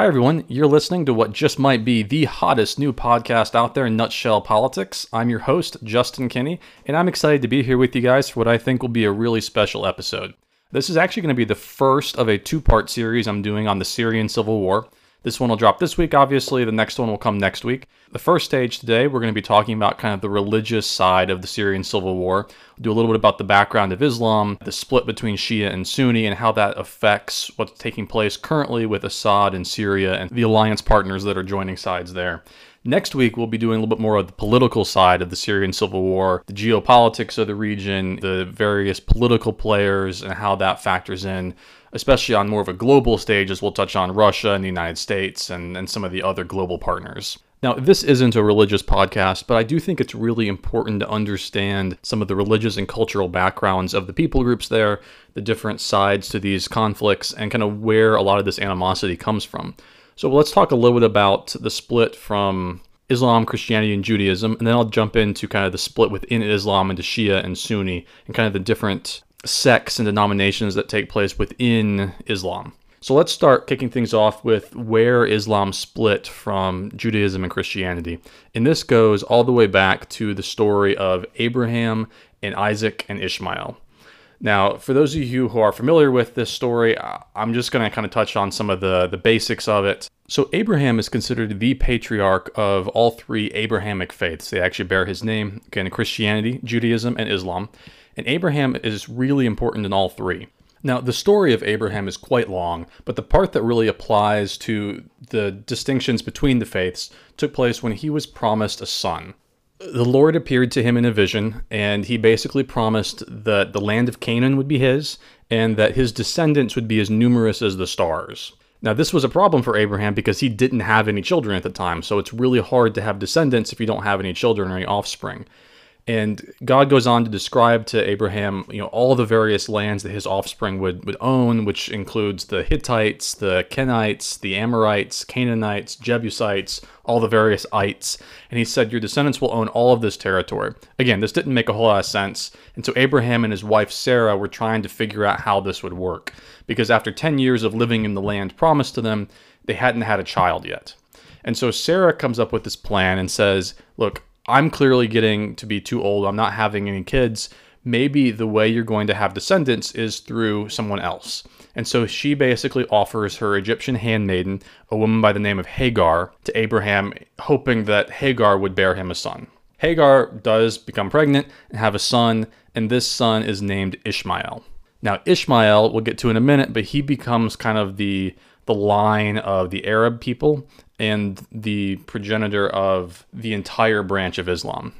Hi, everyone. You're listening to what just might be the hottest new podcast out there, in Nutshell Politics. I'm your host, Justin Kinney, and I'm excited to be here with you guys for what I think will be a really special episode. This is actually going to be the first of a two part series I'm doing on the Syrian Civil War. This one will drop this week, obviously. The next one will come next week. The first stage today, we're going to be talking about kind of the religious side of the Syrian civil war. We'll do a little bit about the background of Islam, the split between Shia and Sunni, and how that affects what's taking place currently with Assad in Syria and the alliance partners that are joining sides there. Next week, we'll be doing a little bit more of the political side of the Syrian civil war, the geopolitics of the region, the various political players, and how that factors in especially on more of a global stage, as we'll touch on Russia and the United States and, and some of the other global partners. Now, this isn't a religious podcast, but I do think it's really important to understand some of the religious and cultural backgrounds of the people groups there, the different sides to these conflicts, and kind of where a lot of this animosity comes from. So, let's talk a little bit about the split from Islam, Christianity, and Judaism, and then I'll jump into kind of the split within Islam into Shia and Sunni and kind of the different sects and denominations that take place within Islam. So let's start kicking things off with where Islam split from Judaism and Christianity. And this goes all the way back to the story of Abraham and Isaac and Ishmael. Now, for those of you who are familiar with this story, I'm just going to kind of touch on some of the, the basics of it. So, Abraham is considered the patriarch of all three Abrahamic faiths. They actually bear his name, again, Christianity, Judaism, and Islam. And Abraham is really important in all three. Now, the story of Abraham is quite long, but the part that really applies to the distinctions between the faiths took place when he was promised a son. The Lord appeared to him in a vision, and he basically promised that the land of Canaan would be his, and that his descendants would be as numerous as the stars. Now, this was a problem for Abraham because he didn't have any children at the time, so it's really hard to have descendants if you don't have any children or any offspring. And God goes on to describe to Abraham, you know, all the various lands that his offspring would, would own, which includes the Hittites, the Kenites, the Amorites, Canaanites, Jebusites, all the various ites. And he said, Your descendants will own all of this territory. Again, this didn't make a whole lot of sense. And so Abraham and his wife Sarah were trying to figure out how this would work. Because after 10 years of living in the land promised to them, they hadn't had a child yet. And so Sarah comes up with this plan and says, Look, I'm clearly getting to be too old. I'm not having any kids. Maybe the way you're going to have descendants is through someone else. And so she basically offers her Egyptian handmaiden, a woman by the name of Hagar, to Abraham, hoping that Hagar would bear him a son. Hagar does become pregnant and have a son, and this son is named Ishmael. Now, Ishmael, we'll get to in a minute, but he becomes kind of the the line of the Arab people and the progenitor of the entire branch of Islam.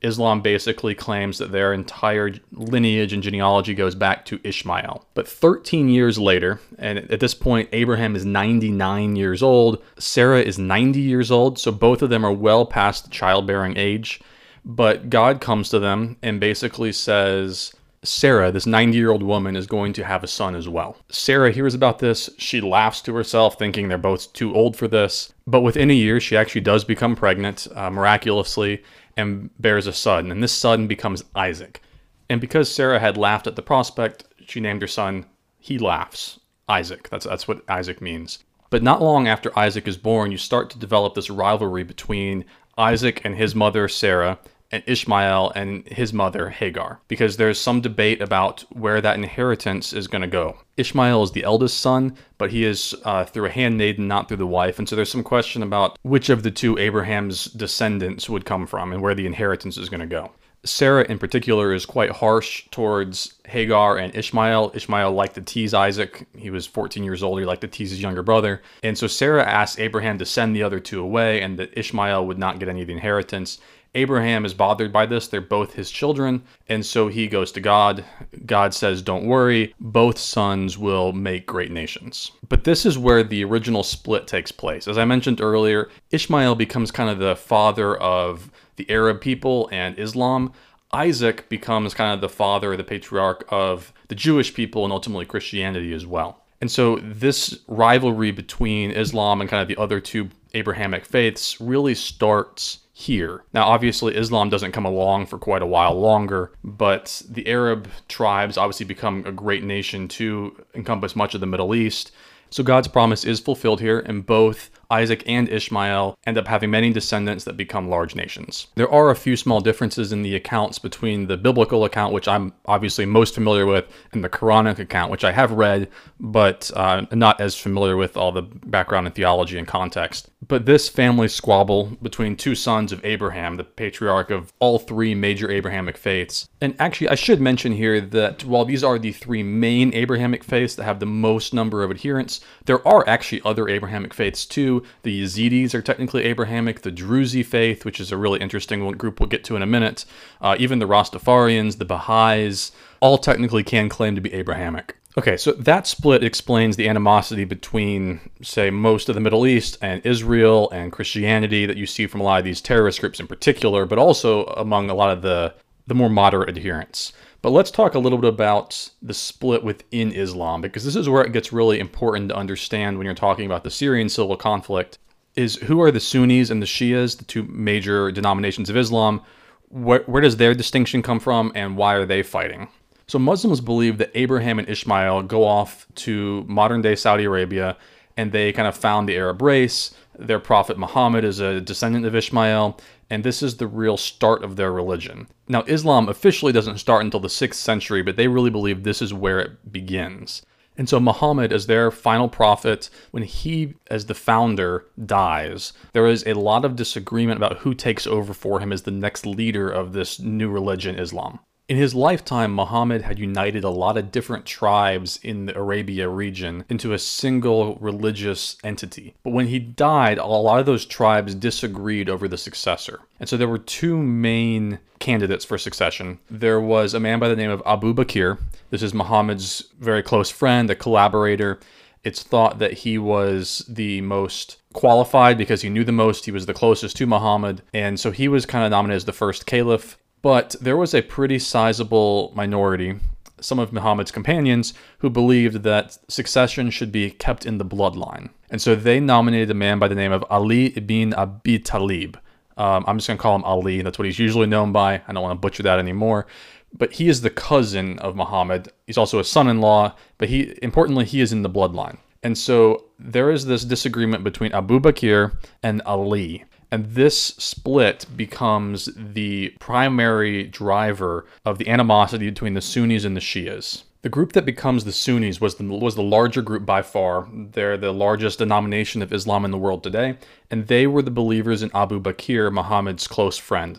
Islam basically claims that their entire lineage and genealogy goes back to Ishmael. But 13 years later, and at this point, Abraham is 99 years old, Sarah is 90 years old, so both of them are well past the childbearing age. But God comes to them and basically says, Sarah, this 90 year old woman, is going to have a son as well. Sarah hears about this. She laughs to herself, thinking they're both too old for this. But within a year, she actually does become pregnant uh, miraculously and bears a son. And this son becomes Isaac. And because Sarah had laughed at the prospect, she named her son He Laughs, Isaac. That's, that's what Isaac means. But not long after Isaac is born, you start to develop this rivalry between Isaac and his mother, Sarah, and Ishmael and his mother Hagar, because there's some debate about where that inheritance is going to go. Ishmael is the eldest son, but he is uh, through a handmaiden, not through the wife, and so there's some question about which of the two Abraham's descendants would come from and where the inheritance is going to go. Sarah, in particular, is quite harsh towards Hagar and Ishmael. Ishmael liked to tease Isaac. He was 14 years old. He liked to tease his younger brother. And so Sarah asked Abraham to send the other two away and that Ishmael would not get any of the inheritance. Abraham is bothered by this. They're both his children. And so he goes to God. God says, Don't worry, both sons will make great nations. But this is where the original split takes place. As I mentioned earlier, Ishmael becomes kind of the father of the Arab people and Islam. Isaac becomes kind of the father, the patriarch of the Jewish people and ultimately Christianity as well. And so this rivalry between Islam and kind of the other two Abrahamic faiths really starts here. Now, obviously, Islam doesn't come along for quite a while longer, but the Arab tribes obviously become a great nation to encompass much of the Middle East. So God's promise is fulfilled here, and both Isaac and Ishmael end up having many descendants that become large nations. There are a few small differences in the accounts between the biblical account, which I'm obviously most familiar with, and the Quranic account, which I have read, but uh, not as familiar with all the background and theology and context. But this family squabble between two sons of Abraham, the patriarch of all three major Abrahamic faiths, and actually, I should mention here that while these are the three main Abrahamic faiths that have the most number of adherents, there are actually other Abrahamic faiths too the Yazidis are technically Abrahamic. The Druze faith, which is a really interesting group we'll get to in a minute. Uh, even the Rastafarians, the Baha'is, all technically can claim to be Abrahamic. Okay, so that split explains the animosity between, say, most of the Middle East and Israel and Christianity that you see from a lot of these terrorist groups in particular, but also among a lot of the, the more moderate adherents. But let's talk a little bit about the split within Islam, because this is where it gets really important to understand when you're talking about the Syrian civil conflict. Is who are the Sunnis and the Shias, the two major denominations of Islam? Where, where does their distinction come from, and why are they fighting? So Muslims believe that Abraham and Ishmael go off to modern day Saudi Arabia and they kind of found the Arab race. Their prophet Muhammad is a descendant of Ishmael, and this is the real start of their religion. Now, Islam officially doesn't start until the 6th century, but they really believe this is where it begins. And so, Muhammad, as their final prophet, when he, as the founder, dies, there is a lot of disagreement about who takes over for him as the next leader of this new religion, Islam. In his lifetime, Muhammad had united a lot of different tribes in the Arabia region into a single religious entity. But when he died, a lot of those tribes disagreed over the successor. And so there were two main candidates for succession. There was a man by the name of Abu Bakr. This is Muhammad's very close friend, a collaborator. It's thought that he was the most qualified because he knew the most. He was the closest to Muhammad. And so he was kind of nominated as the first caliph. But there was a pretty sizable minority, some of Muhammad's companions, who believed that succession should be kept in the bloodline. And so they nominated a man by the name of Ali ibn Abi Talib. Um, I'm just going to call him Ali. That's what he's usually known by. I don't want to butcher that anymore. But he is the cousin of Muhammad. He's also a son in law, but he, importantly, he is in the bloodline. And so there is this disagreement between Abu Bakr and Ali. And this split becomes the primary driver of the animosity between the Sunnis and the Shias. The group that becomes the Sunnis was the, was the larger group by far. They're the largest denomination of Islam in the world today, and they were the believers in Abu Bakr, Muhammad's close friend.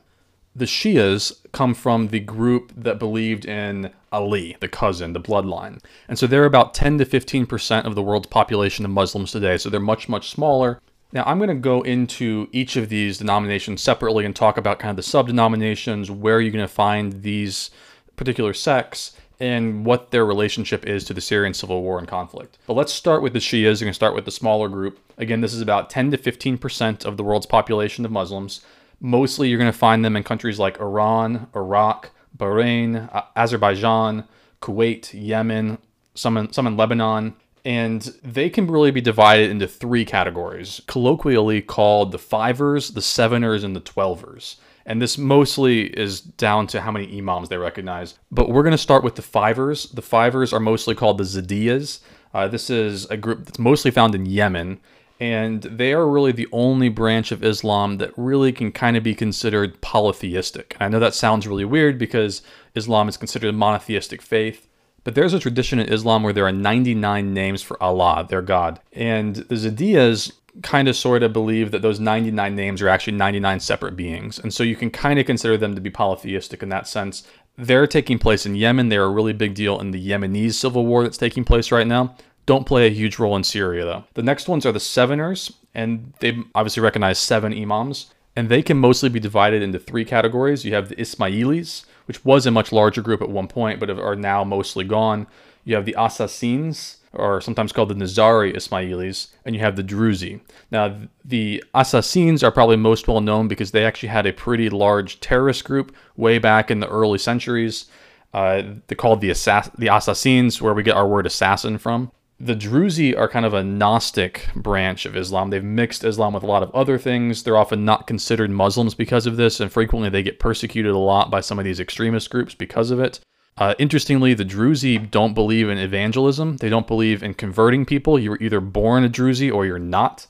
The Shias come from the group that believed in Ali, the cousin, the bloodline. And so they're about 10 to 15% of the world's population of Muslims today, so they're much, much smaller. Now, I'm going to go into each of these denominations separately and talk about kind of the sub denominations, where you're going to find these particular sects, and what their relationship is to the Syrian civil war and conflict. But let's start with the Shias. We're going to start with the smaller group. Again, this is about 10 to 15% of the world's population of Muslims. Mostly, you're going to find them in countries like Iran, Iraq, Bahrain, Azerbaijan, Kuwait, Yemen, some in, some in Lebanon, and they can really be divided into three categories, colloquially called the fivers, the seveners, and the twelvers. And this mostly is down to how many imams they recognize. But we're going to start with the fivers. The fivers are mostly called the Zaydiyas. Uh, this is a group that's mostly found in Yemen. And they are really the only branch of Islam that really can kind of be considered polytheistic. I know that sounds really weird because Islam is considered a monotheistic faith. But there's a tradition in Islam where there are 99 names for Allah, their God. And the Zaydiyas kind of sort of believe that those 99 names are actually 99 separate beings. And so you can kind of consider them to be polytheistic in that sense. They're taking place in Yemen. They're a really big deal in the Yemenis civil war that's taking place right now. Don't play a huge role in Syria, though. The next ones are the Seveners, and they obviously recognize seven imams. And they can mostly be divided into three categories. You have the Ismailis, which was a much larger group at one point, but are now mostly gone. You have the Assassins, or sometimes called the Nizari Ismailis, and you have the Druzi. Now, the Assassins are probably most well known because they actually had a pretty large terrorist group way back in the early centuries. Uh, they're called the, Assass- the Assassins, where we get our word assassin from the Druzi are kind of a Gnostic branch of Islam. They've mixed Islam with a lot of other things. They're often not considered Muslims because of this, and frequently they get persecuted a lot by some of these extremist groups because of it. Uh, interestingly, the Druzi don't believe in evangelism. They don't believe in converting people. You're either born a Druzi or you're not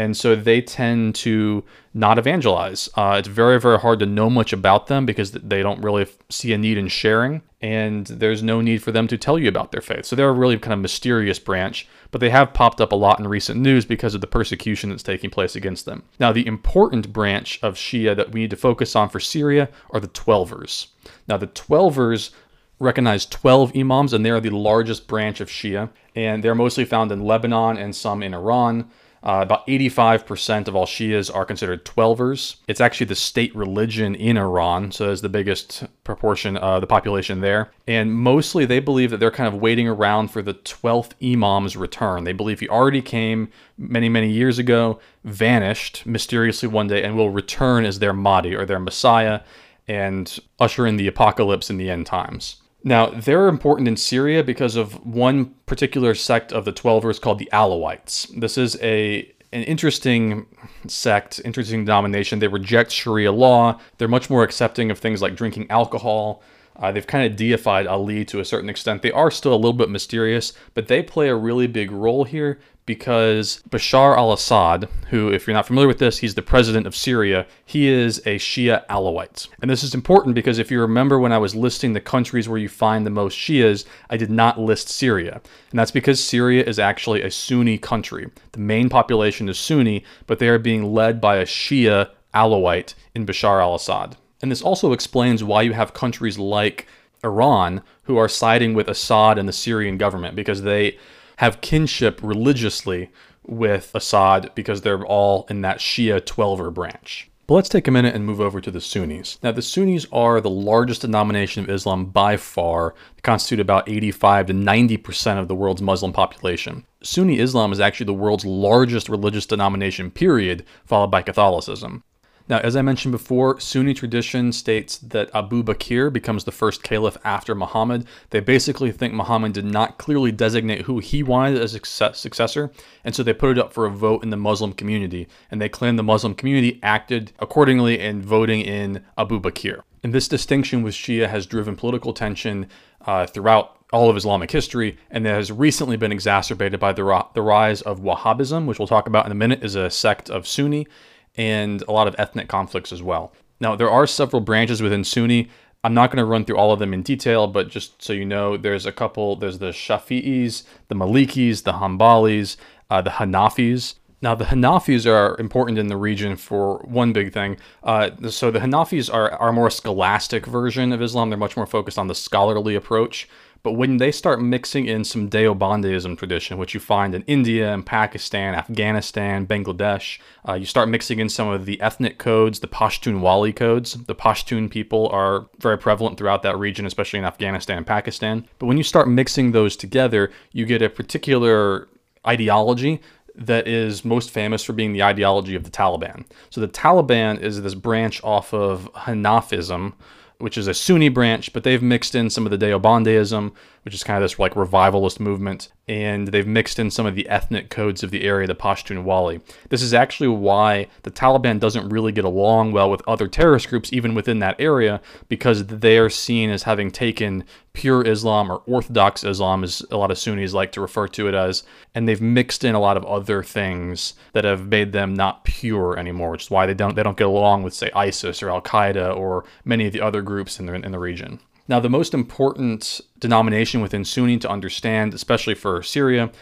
and so they tend to not evangelize. Uh, it's very, very hard to know much about them because they don't really see a need in sharing, and there's no need for them to tell you about their faith. So they're a really kind of mysterious branch, but they have popped up a lot in recent news because of the persecution that's taking place against them. Now, the important branch of Shia that we need to focus on for Syria are the Twelvers. Now, the Twelvers recognize 12 imams, and they are the largest branch of Shia, and they're mostly found in Lebanon and some in Iran. Uh, about 85% of all Shias are considered Twelvers. It's actually the state religion in Iran, so it's the biggest proportion of the population there. And mostly they believe that they're kind of waiting around for the 12th Imam's return. They believe he already came many, many years ago, vanished mysteriously one day, and will return as their Mahdi or their Messiah and usher in the apocalypse in the end times. Now, they're important in Syria because of one particular sect of the Twelvers called the Alawites. This is a an interesting sect, interesting denomination. They reject Sharia law. They're much more accepting of things like drinking alcohol, uh, they've kind of deified Ali to a certain extent. They are still a little bit mysterious, but they play a really big role here because Bashar al Assad, who, if you're not familiar with this, he's the president of Syria, he is a Shia Alawite. And this is important because if you remember when I was listing the countries where you find the most Shias, I did not list Syria. And that's because Syria is actually a Sunni country. The main population is Sunni, but they are being led by a Shia Alawite in Bashar al Assad. And this also explains why you have countries like Iran who are siding with Assad and the Syrian government because they have kinship religiously with Assad because they're all in that Shia Twelver branch. But let's take a minute and move over to the Sunnis. Now, the Sunnis are the largest denomination of Islam by far. They constitute about 85 to 90% of the world's Muslim population. Sunni Islam is actually the world's largest religious denomination, period, followed by Catholicism. Now, as I mentioned before, Sunni tradition states that Abu Bakr becomes the first caliph after Muhammad. They basically think Muhammad did not clearly designate who he wanted as successor, and so they put it up for a vote in the Muslim community. And they claim the Muslim community acted accordingly in voting in Abu Bakr. And this distinction with Shia has driven political tension uh, throughout all of Islamic history, and that has recently been exacerbated by the, the rise of Wahhabism, which we'll talk about in a minute, is a sect of Sunni and a lot of ethnic conflicts as well. Now, there are several branches within Sunni. I'm not going to run through all of them in detail, but just so you know, there's a couple. There's the Shafi'is, the Malikis, the Hanbalis, uh, the Hanafis. Now, the Hanafis are important in the region for one big thing. Uh, so, the Hanafis are, are a more scholastic version of Islam. They're much more focused on the scholarly approach. But when they start mixing in some Deobandism tradition, which you find in India and Pakistan, Afghanistan, Bangladesh, uh, you start mixing in some of the ethnic codes, the Pashtunwali codes. The Pashtun people are very prevalent throughout that region, especially in Afghanistan and Pakistan. But when you start mixing those together, you get a particular ideology that is most famous for being the ideology of the Taliban. So the Taliban is this branch off of Hanafism, which is a Sunni branch, but they've mixed in some of the Deobandism, which is kind of this like revivalist movement, and they've mixed in some of the ethnic codes of the area, the Pashtunwali. This is actually why the Taliban doesn't really get along well with other terrorist groups, even within that area, because they are seen as having taken pure Islam or Orthodox Islam, as a lot of Sunnis like to refer to it as, and they've mixed in a lot of other things that have made them not pure anymore, which is why they don't they don't get along with say ISIS or Al Qaeda or many of the other groups in the in the region. Now, the most important denomination within Sunni to understand, especially for Syria,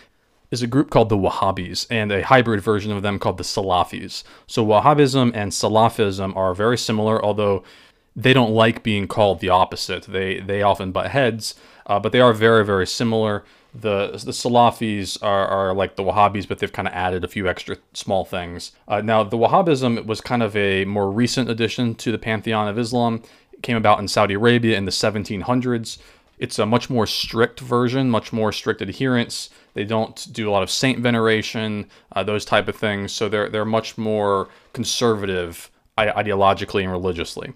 is a group called the Wahhabis and a hybrid version of them called the Salafis. So, Wahhabism and Salafism are very similar, although they don't like being called the opposite. They they often butt heads, uh, but they are very very similar. The the Salafis are, are like the Wahhabis, but they've kind of added a few extra small things. Uh, now, the Wahhabism was kind of a more recent addition to the pantheon of Islam came about in Saudi Arabia in the 1700s. It's a much more strict version, much more strict adherence. They don't do a lot of saint veneration, uh, those type of things. So they're they're much more conservative ideologically and religiously.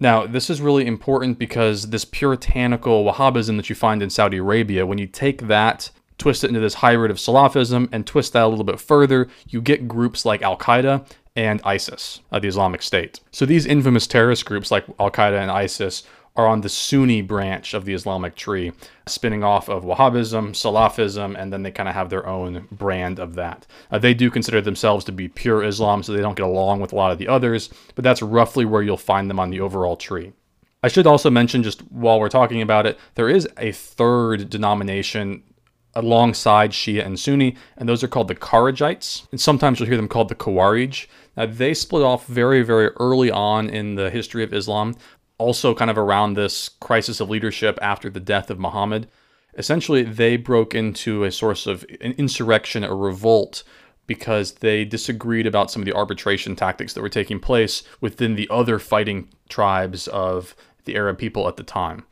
Now, this is really important because this puritanical Wahhabism that you find in Saudi Arabia, when you take that, twist it into this hybrid of Salafism, and twist that a little bit further, you get groups like Al Qaeda and ISIS, uh, the Islamic State. So these infamous terrorist groups like Al Qaeda and ISIS are on the Sunni branch of the Islamic tree, spinning off of Wahhabism, Salafism, and then they kind of have their own brand of that. Uh, they do consider themselves to be pure Islam, so they don't get along with a lot of the others, but that's roughly where you'll find them on the overall tree. I should also mention, just while we're talking about it, there is a third denomination alongside Shia and Sunni, and those are called the Kharijites. And sometimes you'll hear them called the Khawarij. Now, they split off very, very early on in the history of Islam, also kind of around this crisis of leadership after the death of Muhammad. Essentially, they broke into a source of an insurrection, a revolt, because they disagreed about some of the arbitration tactics that were taking place within the other fighting tribes of the Arab people at the time.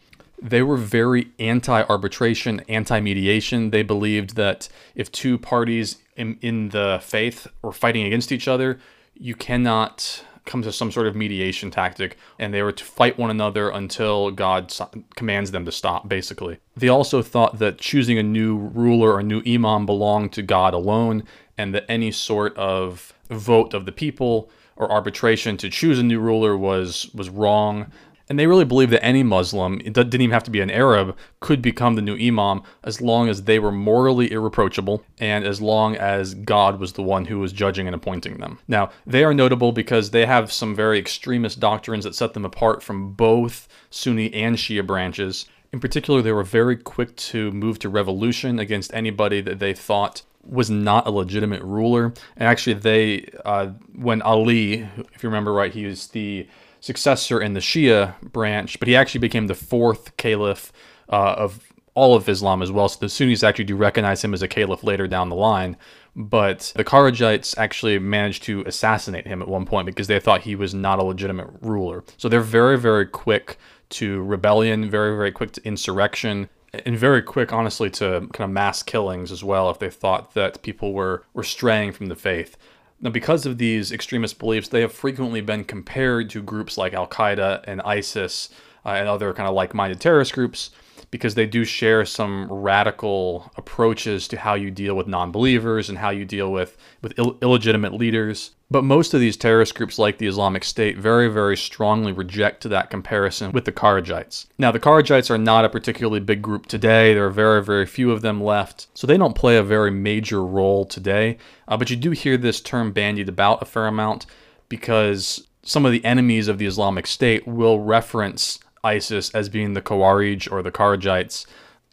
They were very anti arbitration, anti mediation. They believed that if two parties in, in the faith were fighting against each other, you cannot come to some sort of mediation tactic and they were to fight one another until God commands them to stop, basically. They also thought that choosing a new ruler or a new imam belonged to God alone and that any sort of vote of the people or arbitration to choose a new ruler was was wrong and they really believed that any Muslim, it didn't even have to be an Arab, could become the new Imam as long as they were morally irreproachable and as long as God was the one who was judging and appointing them. Now, they are notable because they have some very extremist doctrines that set them apart from both Sunni and Shia branches. In particular, they were very quick to move to revolution against anybody that they thought was not a legitimate ruler. And actually, they, uh, when Ali, if you remember right, he was the successor in the Shia branch, but he actually became the fourth caliph uh, of all of Islam as well. So the Sunnis actually do recognize him as a caliph later down the line. But the Kharijites actually managed to assassinate him at one point because they thought he was not a legitimate ruler. So they're very, very quick to rebellion, very, very quick to insurrection, and very quick, honestly, to kind of mass killings as well if they thought that people were, were straying from the faith. Now, because of these extremist beliefs, they have frequently been compared to groups like Al Qaeda and ISIS uh, and other kind of like minded terrorist groups because they do share some radical approaches to how you deal with non-believers and how you deal with with Ill- illegitimate leaders. But most of these terrorist groups, like the Islamic State, very, very strongly reject that comparison with the Kharijites. Now, the Kharijites are not a particularly big group today. There are very, very few of them left, so they don't play a very major role today. Uh, but you do hear this term bandied about a fair amount because some of the enemies of the Islamic State will reference ISIS as being the Khawarij or the Kharijites.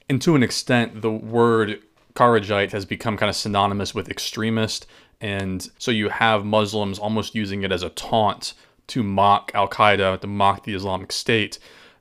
And to an extent, the word Kharijite has become kind of synonymous with extremist. And so you have Muslims almost using it as a taunt to mock Al Qaeda, to mock the Islamic State,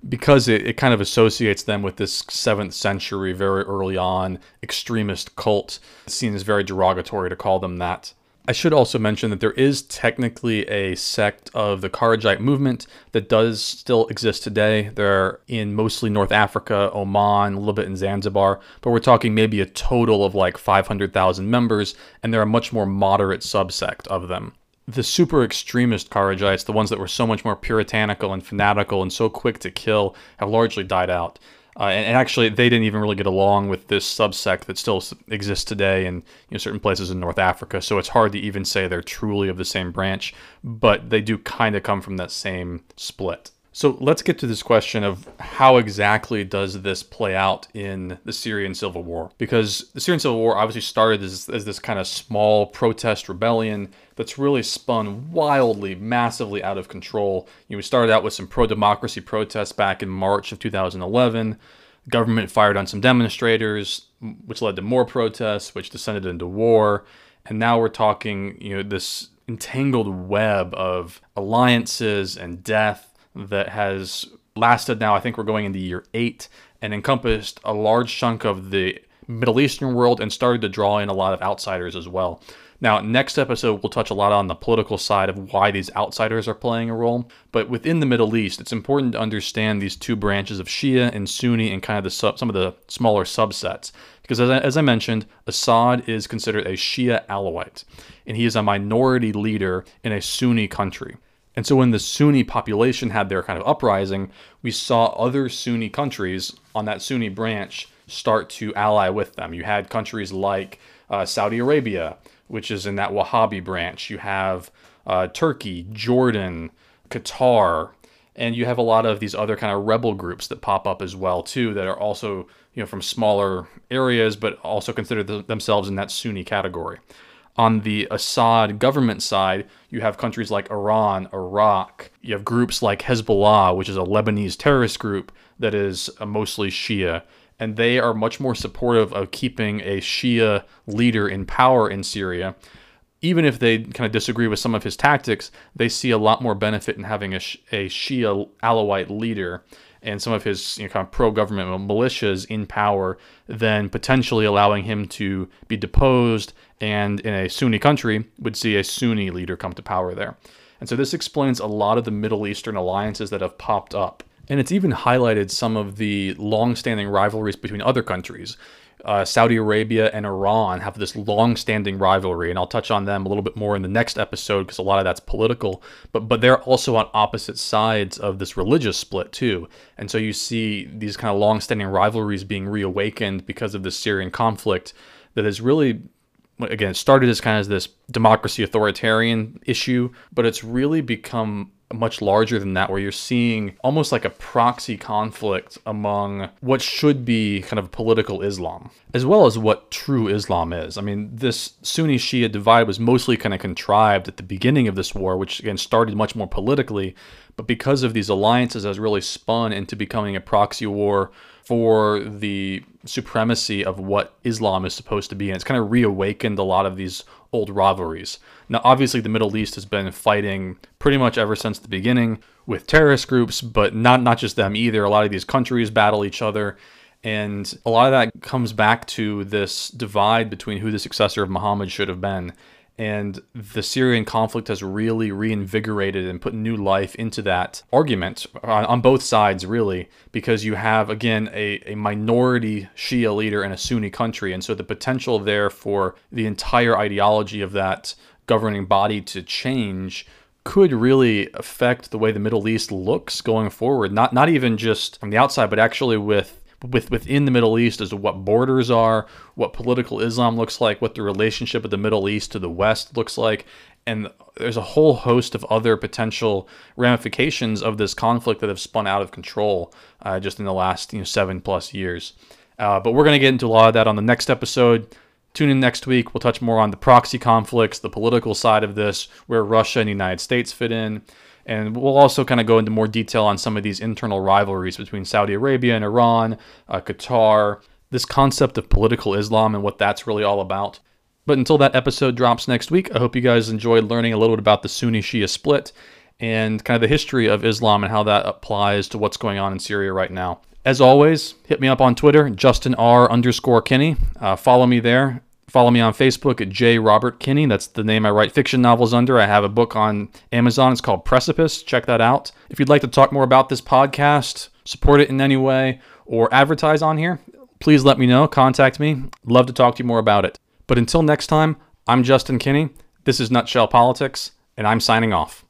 because it, it kind of associates them with this 7th century, very early on, extremist cult. It seems very derogatory to call them that. I should also mention that there is technically a sect of the Kharijite movement that does still exist today. They're in mostly North Africa, Oman, a little bit in Zanzibar, but we're talking maybe a total of like 500,000 members, and they're a much more moderate subsect of them. The super extremist Kharijites, the ones that were so much more puritanical and fanatical and so quick to kill, have largely died out. Uh, and, and, actually, they didn't even really get along with this subsect that still exists today in you know, certain places in North Africa. So it's hard to even say they're truly of the same branch, but they do kind of come from that same split. So let's get to this question of how exactly does this play out in the Syrian civil war? Because the Syrian civil war obviously started as, as this kind of small protest rebellion that's really spun wildly, massively out of control. You know, we started out with some pro-democracy protests back in March of 2011. Government fired on some demonstrators, which led to more protests, which descended into war. And now we're talking, you know, this entangled web of alliances and death that has lasted now, I think we're going into year eight, and encompassed a large chunk of the Middle Eastern world and started to draw in a lot of outsiders as well. Now, next episode, we'll touch a lot on the political side of why these outsiders are playing a role. But within the Middle East, it's important to understand these two branches of Shia and Sunni and kind of the sub, some of the smaller subsets. Because as I, as I mentioned, Assad is considered a Shia Alawite, and he is a minority leader in a Sunni country. And so when the Sunni population had their kind of uprising, we saw other Sunni countries on that Sunni branch start to ally with them. You had countries like uh, Saudi Arabia, which is in that Wahhabi branch. You have uh, Turkey, Jordan, Qatar, and you have a lot of these other kind of rebel groups that pop up as well too that are also you know from smaller areas but also consider th- themselves in that sunni category on the Assad government side, you have countries like Iran, Iraq. You have groups like Hezbollah, which is a Lebanese terrorist group that is uh, mostly Shia. And they are much more supportive of keeping a Shia leader in power in Syria. Even if they kind of disagree with some of his tactics, they see a lot more benefit in having a, a Shia Alawite leader and some of his you know, kind of pro-government militias in power then potentially allowing him to be deposed and in a Sunni country would see a Sunni leader come to power there. And so this explains a lot of the Middle Eastern alliances that have popped up. And it's even highlighted some of the long-standing rivalries between other countries uh, Saudi Arabia and Iran have this long-standing rivalry, and I'll touch on them a little bit more in the next episode because a lot of that's political. But but they're also on opposite sides of this religious split too, and so you see these kind of long-standing rivalries being reawakened because of the Syrian conflict that has really again started as kind of this democracy authoritarian issue, but it's really become much larger than that, where you're seeing almost like a proxy conflict among what should be kind of political Islam, as well as what true Islam is. I mean, this Sunni Shia divide was mostly kind of contrived at the beginning of this war, which again started much more politically, but because of these alliances, has really spun into becoming a proxy war for the supremacy of what Islam is supposed to be. And it's kind of reawakened a lot of these old rivalries. Now, obviously, the Middle East has been fighting pretty much ever since the beginning with terrorist groups, but not not just them either. A lot of these countries battle each other, and a lot of that comes back to this divide between who the successor of Muhammad should have been. And the Syrian conflict has really reinvigorated and put new life into that argument on, both sides, really, because you have, again, a, a minority Shia leader in a Sunni country. And so the potential there for the entire ideology of that governing body to change could really affect the way the Middle East looks going forward. Not not even just from the outside, but actually with with within the Middle East as to what borders are, what political Islam looks like, what the relationship of the Middle East to the West looks like, and there's a whole host of other potential ramifications of this conflict that have spun out of control uh, just in the last you know seven plus years. Uh, but we're going to get into a lot of that on the next episode. Tune in next week. We'll touch more on the proxy conflicts, the political side of this, where Russia and the United States fit in. And we'll also kind of go into more detail on some of these internal rivalries between Saudi Arabia and Iran, uh, Qatar, this concept of political Islam and what that's really all about. But until that episode drops next week, I hope you guys enjoyed learning a little bit about the Sunni Shia split and kind of the history of Islam and how that applies to what's going on in Syria right now. As always, hit me up on Twitter, Justin R underscore Kinney. Uh, follow me there. Follow me on Facebook at J. Robert Kinney. That's the name I write fiction novels under. I have a book on Amazon. It's called Precipice. Check that out. If you'd like to talk more about this podcast, support it in any way, or advertise on here, please let me know. Contact me. Love to talk to you more about it. But until next time, I'm Justin Kinney. This is Nutshell Politics, and I'm signing off.